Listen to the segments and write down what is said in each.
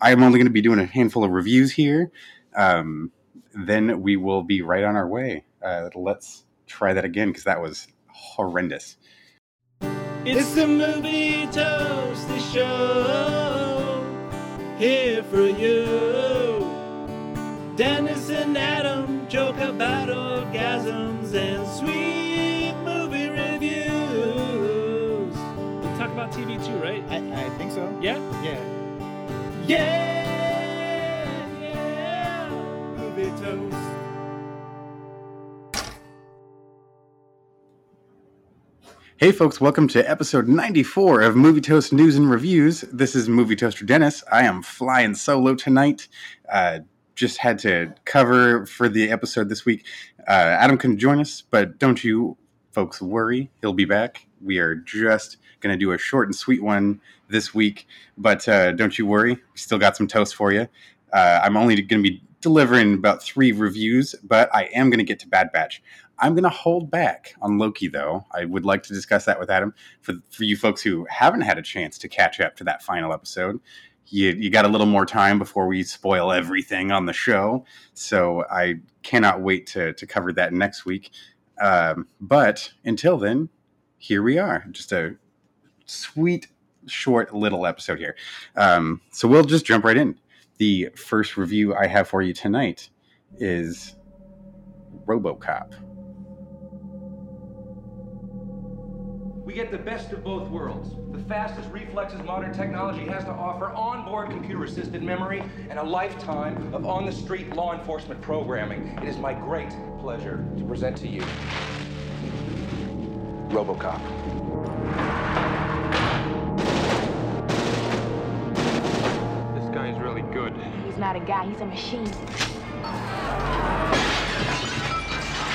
I'm only going to be doing a handful of reviews here. Um, then we will be right on our way. Uh, let's try that again because that was horrendous. It's the movie toast show here for you. Dennis and Adam joke about orgasms and sweet movie reviews. We talk about TV too, right? I, I think so. Yeah? Yeah. Hey, folks, welcome to episode 94 of Movie Toast News and Reviews. This is Movie Toaster Dennis. I am flying solo tonight. Uh, just had to cover for the episode this week. Uh, Adam couldn't join us, but don't you folks worry, he'll be back. We are just going to do a short and sweet one this week, but uh, don't you worry, we still got some toast for you. Uh, I'm only going to be delivering about three reviews, but I am going to get to Bad Batch. I'm going to hold back on Loki, though. I would like to discuss that with Adam. For, for you folks who haven't had a chance to catch up to that final episode, you, you got a little more time before we spoil everything on the show. So I cannot wait to, to cover that next week. Um, but until then, here we are. Just a sweet, short little episode here. Um, so we'll just jump right in. The first review I have for you tonight is Robocop. We get the best of both worlds. The fastest reflexes modern technology has to offer, onboard computer assisted memory, and a lifetime of on the street law enforcement programming. It is my great pleasure to present to you Robocop. This guy is really good. He's not a guy, he's a machine.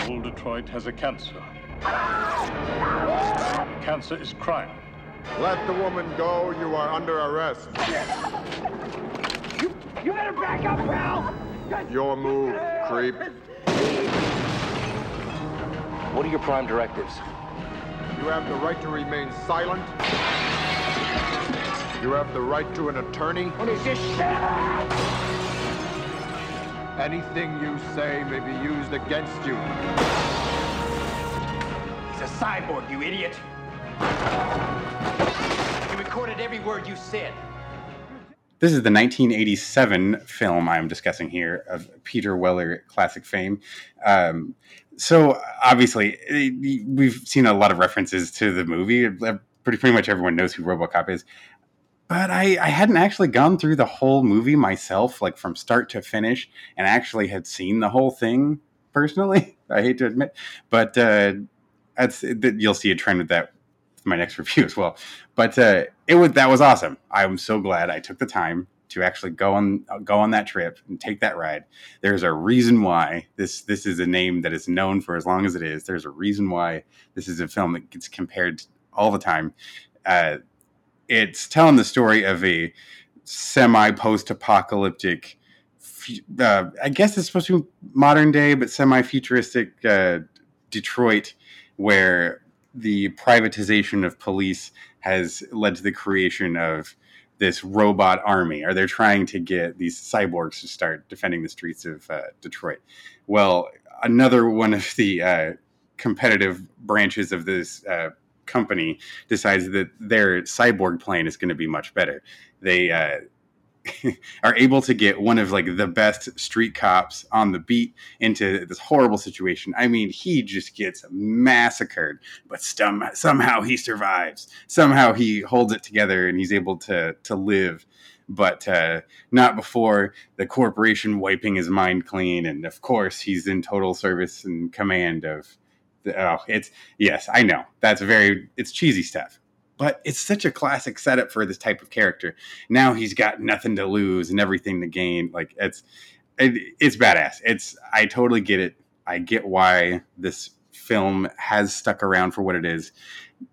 Old Detroit has a cancer. Cancer is crime. Let the woman go. You are under arrest. You better back up, pal! Your move, creep. What are your prime directives? You have the right to remain silent. You have the right to an attorney. What is this shit? Anything you say may be used against you. He's a cyborg, you idiot. Recorded every word you said. This is the 1987 film I'm discussing here of Peter Weller classic fame. Um, so obviously, we've seen a lot of references to the movie. Pretty pretty much everyone knows who RoboCop is, but I, I hadn't actually gone through the whole movie myself, like from start to finish, and actually had seen the whole thing personally. I hate to admit, but uh, that's you'll see a trend with that my next review as well. But uh, it was that was awesome. I'm so glad I took the time to actually go on go on that trip and take that ride. There's a reason why this this is a name that is known for as long as it is. There's a reason why this is a film that gets compared all the time. Uh, it's telling the story of a semi post apocalyptic. Uh, I guess it's supposed to be modern day, but semi futuristic uh, Detroit, where the privatization of police has led to the creation of this robot army, or they're trying to get these cyborgs to start defending the streets of uh, Detroit. Well, another one of the uh, competitive branches of this uh, company decides that their cyborg plane is going to be much better. They uh, are able to get one of like the best street cops on the beat into this horrible situation. I mean, he just gets massacred, but some, somehow he survives. Somehow he holds it together and he's able to to live. But uh, not before the corporation wiping his mind clean, and of course he's in total service and command of. The, oh, it's yes, I know that's very it's cheesy stuff but it's such a classic setup for this type of character. Now he's got nothing to lose and everything to gain. Like it's it, it's badass. It's I totally get it. I get why this film has stuck around for what it is.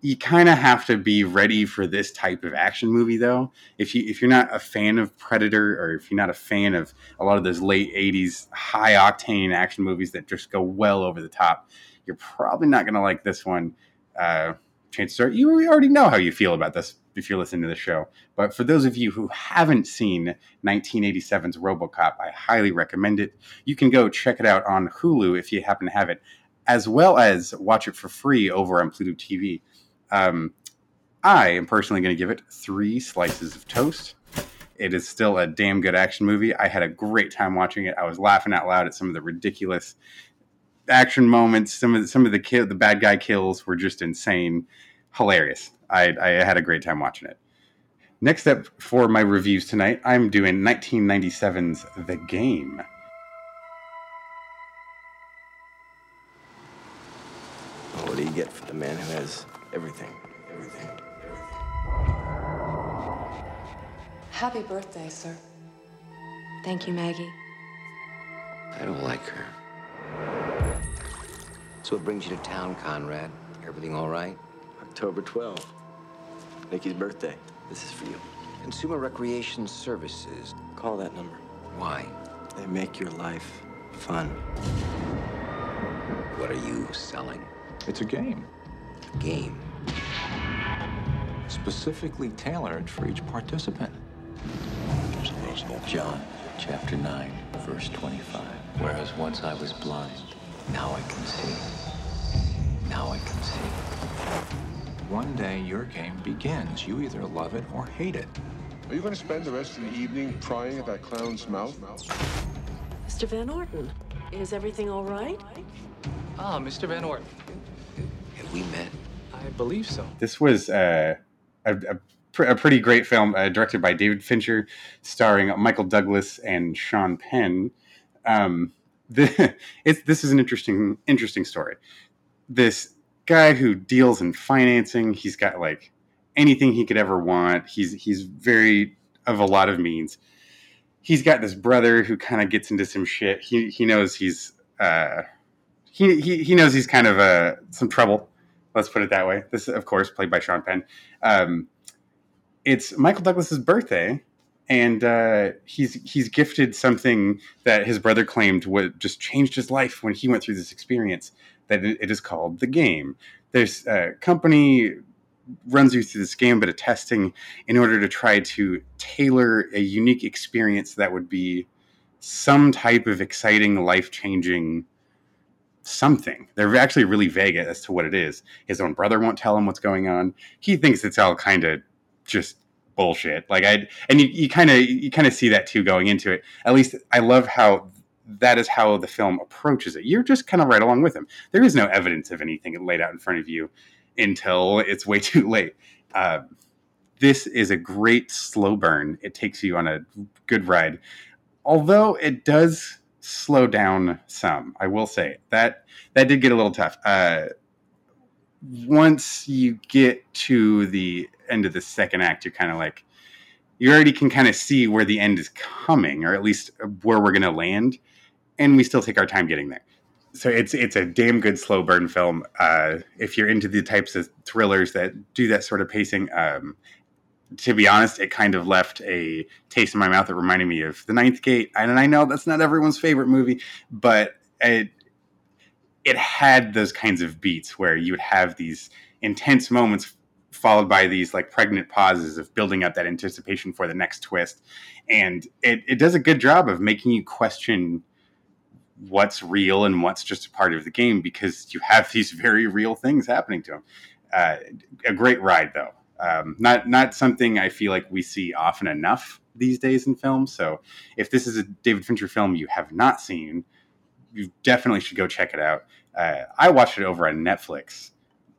You kind of have to be ready for this type of action movie though. If you if you're not a fan of Predator or if you're not a fan of a lot of those late 80s high octane action movies that just go well over the top, you're probably not going to like this one. Uh, chances are you already know how you feel about this if you're listening to the show. But for those of you who haven't seen 1987's RoboCop, I highly recommend it. You can go check it out on Hulu if you happen to have it, as well as watch it for free over on Pluto TV. Um, I am personally going to give it three slices of toast. It is still a damn good action movie. I had a great time watching it. I was laughing out loud at some of the ridiculous action moments. Some of the, some of the kill, the bad guy kills were just insane, hilarious. I, I had a great time watching it. Next up for my reviews tonight, I'm doing 1997's The Game. What do you get for the man who has everything? Everything. Happy birthday, sir. Thank you, Maggie. I don't like her. So what brings you to town, Conrad? Everything all right? October 12th. Nikki's birthday. This is for you. Consumer Recreation Services. Call that number. Why? They make your life fun. What are you selling? It's a game, A game. specifically tailored for each participant. John, chapter 9, verse 25. Whereas once I was blind, now I can see. Now I can see. One day your game begins. You either love it or hate it. Are you going to spend the rest of the evening prying at that clown's mouth? Mr. Van Orton, is everything all right? Ah, Mr. Van Orton. Have we met? I believe so. This was uh, a, a, pr- a pretty great film, uh, directed by David Fincher, starring Michael Douglas and Sean Penn. Um, the, this is an interesting, interesting story. This guy who deals in financing, he's got like anything he could ever want. He's he's very of a lot of means. He's got this brother who kind of gets into some shit. He he knows he's uh, he, he he knows he's kind of uh, some trouble. Let's put it that way. This, of course, played by Sean Penn. Um, it's Michael Douglas's birthday, and uh, he's he's gifted something that his brother claimed would just changed his life when he went through this experience. That it, is called the game. There's a company runs you through this game bit of testing in order to try to tailor a unique experience that would be some type of exciting, life changing something. They're actually really vague as to what it is. His own brother won't tell him what's going on. He thinks it's all kind of just bullshit. Like I and you kind of you kind of see that too going into it. At least I love how that is how the film approaches it. You're just kind of right along with him. There is no evidence of anything laid out in front of you until it's way too late. Uh, this is a great slow burn. It takes you on a good ride, although it does slow down some. I will say that that did get a little tough. Uh, once you get to the end of the second act, you're kind of like you already can kind of see where the end is coming, or at least where we're going to land, and we still take our time getting there. So it's it's a damn good slow burn film. Uh, if you're into the types of thrillers that do that sort of pacing, um, to be honest, it kind of left a taste in my mouth that reminded me of The Ninth Gate. And I know that's not everyone's favorite movie, but it it had those kinds of beats where you would have these intense moments followed by these like pregnant pauses of building up that anticipation for the next twist. And it, it does a good job of making you question what's real and what's just a part of the game because you have these very real things happening to them. Uh, a great ride though. Um, not not something I feel like we see often enough these days in films. So if this is a David Fincher film you have not seen, you definitely should go check it out. Uh, I watched it over on Netflix.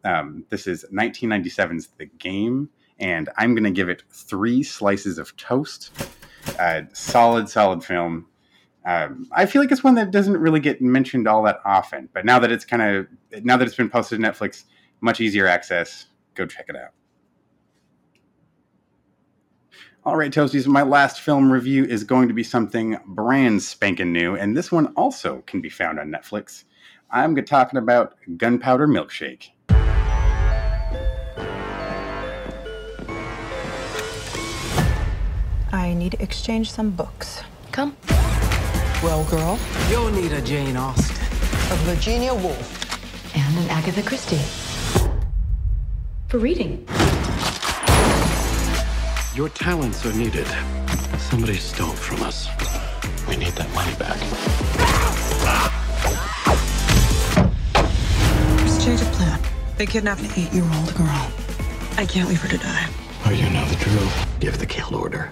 Um, this is 1997's The Game, and I'm going to give it three slices of toast. Uh, solid, solid film. Um, I feel like it's one that doesn't really get mentioned all that often, but now that it's kind of now that it's been posted to Netflix, much easier access. Go check it out. All right, Toasties, my last film review is going to be something brand spanking new, and this one also can be found on Netflix. I'm talking about Gunpowder Milkshake. Need to exchange some books. Come. Well, girl, you'll need a Jane Austen, a Virginia Woolf, And an Agatha Christie. For reading. Your talents are needed. Somebody stole from us. We need that money back. Just change the plan. They kidnapped an eight-year-old girl. I can't leave her to die. Oh, you know the drill. Give the kill order.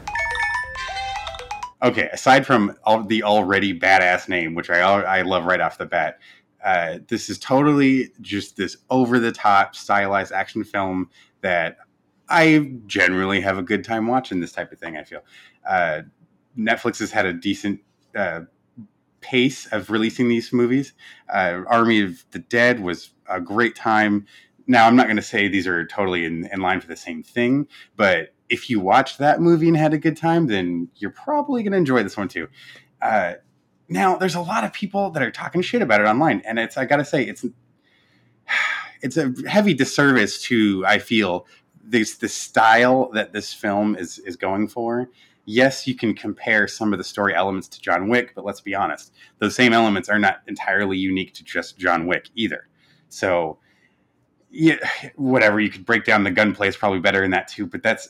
Okay, aside from all the already badass name, which I I love right off the bat, uh, this is totally just this over the top stylized action film that I generally have a good time watching this type of thing. I feel uh, Netflix has had a decent uh, pace of releasing these movies. Uh, Army of the Dead was a great time. Now, I'm not going to say these are totally in, in line for the same thing, but if you watched that movie and had a good time, then you're probably going to enjoy this one too. Uh, now, there's a lot of people that are talking shit about it online, and it's I got to say it's it's a heavy disservice to I feel this the style that this film is is going for. Yes, you can compare some of the story elements to John Wick, but let's be honest, those same elements are not entirely unique to just John Wick either. So, yeah, whatever you could break down the gunplay is probably better in that too, but that's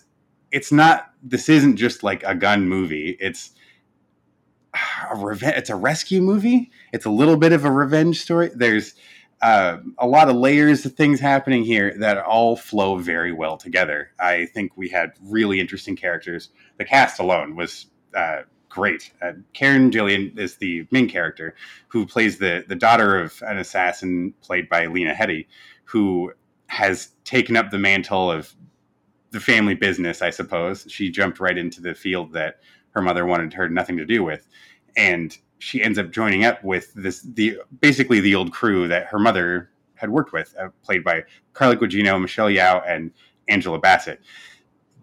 it's not. This isn't just like a gun movie. It's a revenge. It's a rescue movie. It's a little bit of a revenge story. There's uh, a lot of layers of things happening here that all flow very well together. I think we had really interesting characters. The cast alone was uh, great. Uh, Karen Gillan is the main character, who plays the the daughter of an assassin played by Lena Headey, who has taken up the mantle of the family business. I suppose she jumped right into the field that her mother wanted her nothing to do with, and she ends up joining up with this the basically the old crew that her mother had worked with, uh, played by Carla Gugino, Michelle Yeoh, and Angela Bassett.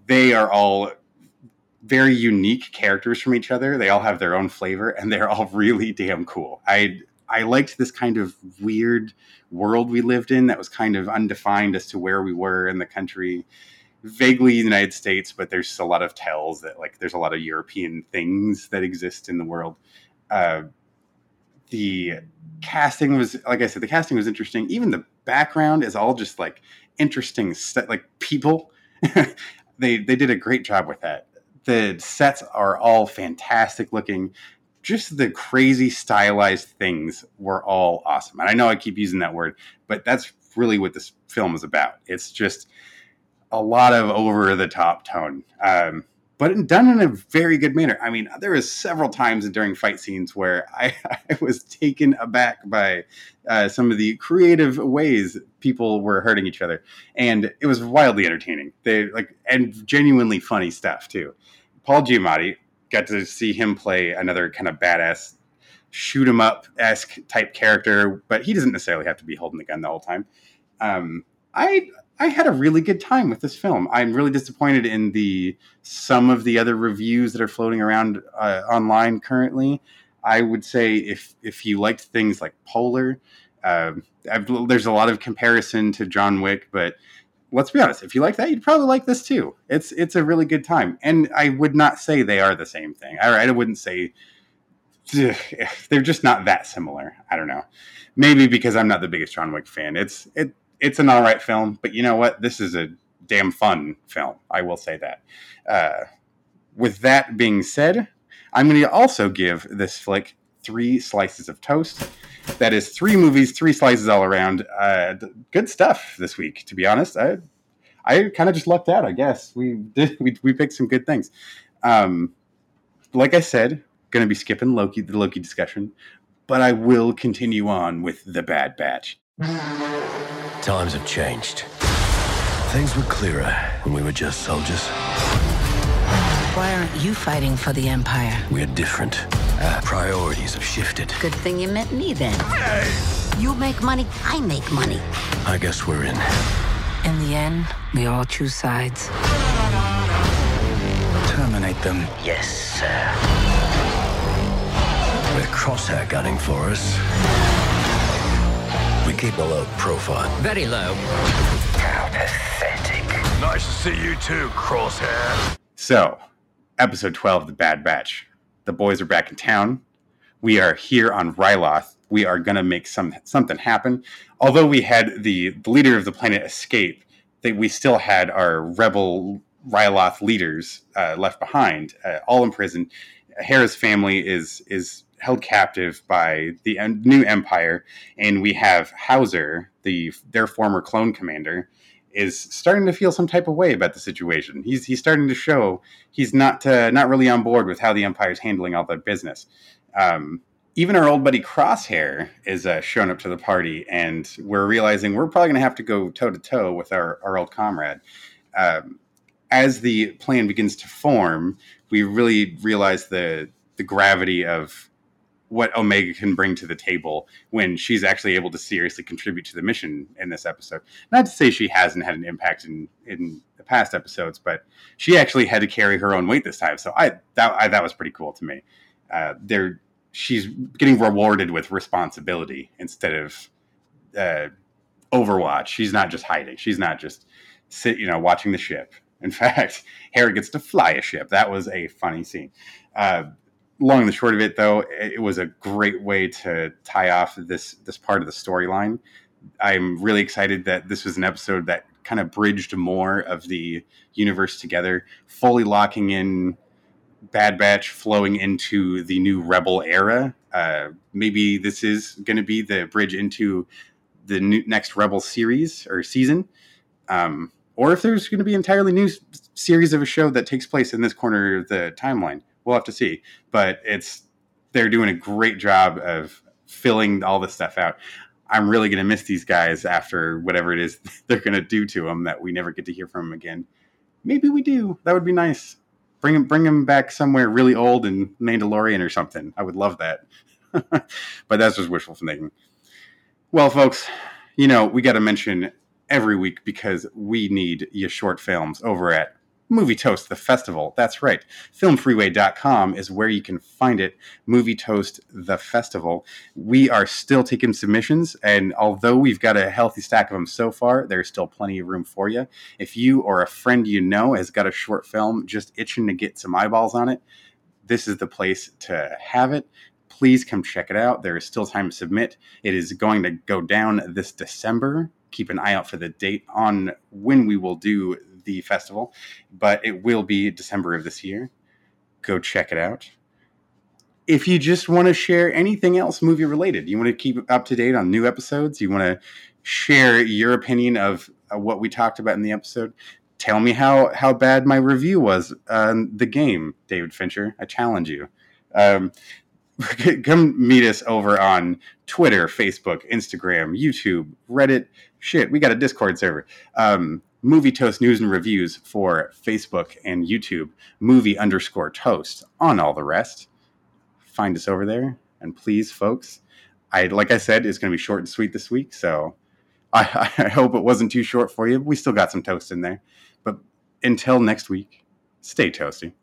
They are all very unique characters from each other. They all have their own flavor, and they're all really damn cool. I I liked this kind of weird world we lived in that was kind of undefined as to where we were in the country vaguely United States, but there's a lot of tells that like there's a lot of European things that exist in the world. Uh, the casting was, like I said, the casting was interesting. Even the background is all just like interesting, set, like people. they they did a great job with that. The sets are all fantastic looking. Just the crazy stylized things were all awesome. And I know I keep using that word, but that's really what this film is about. It's just a lot of over the top tone, um, but done in a very good manner. I mean, there was several times during fight scenes where I, I was taken aback by uh, some of the creative ways people were hurting each other, and it was wildly entertaining. They like and genuinely funny stuff too. Paul Giamatti got to see him play another kind of badass shoot 'em up esque type character, but he doesn't necessarily have to be holding the gun the whole time. Um, I I had a really good time with this film. I'm really disappointed in the some of the other reviews that are floating around uh, online currently. I would say if if you liked things like Polar, uh, there's a lot of comparison to John Wick, but let's be honest, if you like that, you'd probably like this too. It's it's a really good time, and I would not say they are the same thing. I, I wouldn't say they're just not that similar. I don't know. Maybe because I'm not the biggest John Wick fan. It's it it's an all right film, but you know what? This is a damn fun film. I will say that. Uh, with that being said, I'm going to also give this flick three slices of toast. That is three movies, three slices all around. Uh, good stuff this week, to be honest. I I kind of just lucked out, I guess. We did we, we picked some good things. Um, like I said, going to be skipping Loki, the Loki discussion, but I will continue on with the Bad Batch. Times have changed. Things were clearer when we were just soldiers. Why aren't you fighting for the Empire? We're different. Our priorities have shifted. Good thing you met me then. Hey! You make money, I make money. I guess we're in. In the end, we all choose sides. Terminate them. Yes, sir. With Crosshair gunning for us. We keep a low profile. Very low. How pathetic. Nice to see you too, Crosshair. So, episode 12, The Bad Batch. The boys are back in town. We are here on Ryloth. We are going to make some something happen. Although we had the, the leader of the planet escape, that we still had our rebel Ryloth leaders uh, left behind, uh, all in prison. Hera's family is is held captive by the new empire, and we have Howzer, the their former clone commander, is starting to feel some type of way about the situation. He's he's starting to show he's not uh, not really on board with how the empire's handling all their business. Um, even our old buddy Crosshair is uh, showing up to the party, and we're realizing we're probably going to have to go toe to toe with our, our old comrade. Um, as the plan begins to form, we really realize the the gravity of what Omega can bring to the table when she's actually able to seriously contribute to the mission in this episode. Not to say she hasn't had an impact in in the past episodes, but she actually had to carry her own weight this time. So I that I, that was pretty cool to me. Uh, they're she's getting rewarded with responsibility instead of uh, Overwatch. She's not just hiding. She's not just sit, you know, watching the ship. In fact, Hera gets to fly a ship. That was a funny scene. Uh, long and the short of it, though, it was a great way to tie off this this part of the storyline. I'm really excited that this was an episode that kind of bridged more of the universe together, fully locking in Bad Batch flowing into the new Rebel era. Uh, maybe this is going to be the bridge into the new, next Rebel series or season. Um, or if there's going to be entirely new series of a show that takes place in this corner of the timeline. We'll have to see. But it's they're doing a great job of filling all this stuff out. I'm really going to miss these guys after whatever it is they're going to do to them that we never get to hear from them again. Maybe we do. That would be nice. Bring him, bring him back somewhere really old and Mandalorian or something. I would love that. but that's just wishful thinking. Well, folks, you know we got to mention every week because we need your short films over at Movie Toast, the festival. That's right. Filmfreeway.com is where you can find it. Movie Toast, the festival. We are still taking submissions, and although we've got a healthy stack of them so far, there's still plenty of room for you. If you or a friend you know has got a short film just itching to get some eyeballs on it, this is the place to have it. Please come check it out. There is still time to submit. It is going to go down this December. Keep an eye out for the date on when we will do the festival, but it will be December of this year. Go check it out. If you just want to share anything else movie related, you want to keep up to date on new episodes, you want to share your opinion of uh, what we talked about in the episode, tell me how how bad my review was on the game, David Fincher. I challenge you. Um, come meet us over on Twitter, Facebook, Instagram, YouTube, Reddit. Shit, we got a Discord server. Um, Movie Toast News and Reviews for Facebook and YouTube. Movie underscore Toast on all the rest. Find us over there, and please, folks. I like I said, it's going to be short and sweet this week, so I, I hope it wasn't too short for you. We still got some toast in there, but until next week, stay toasty.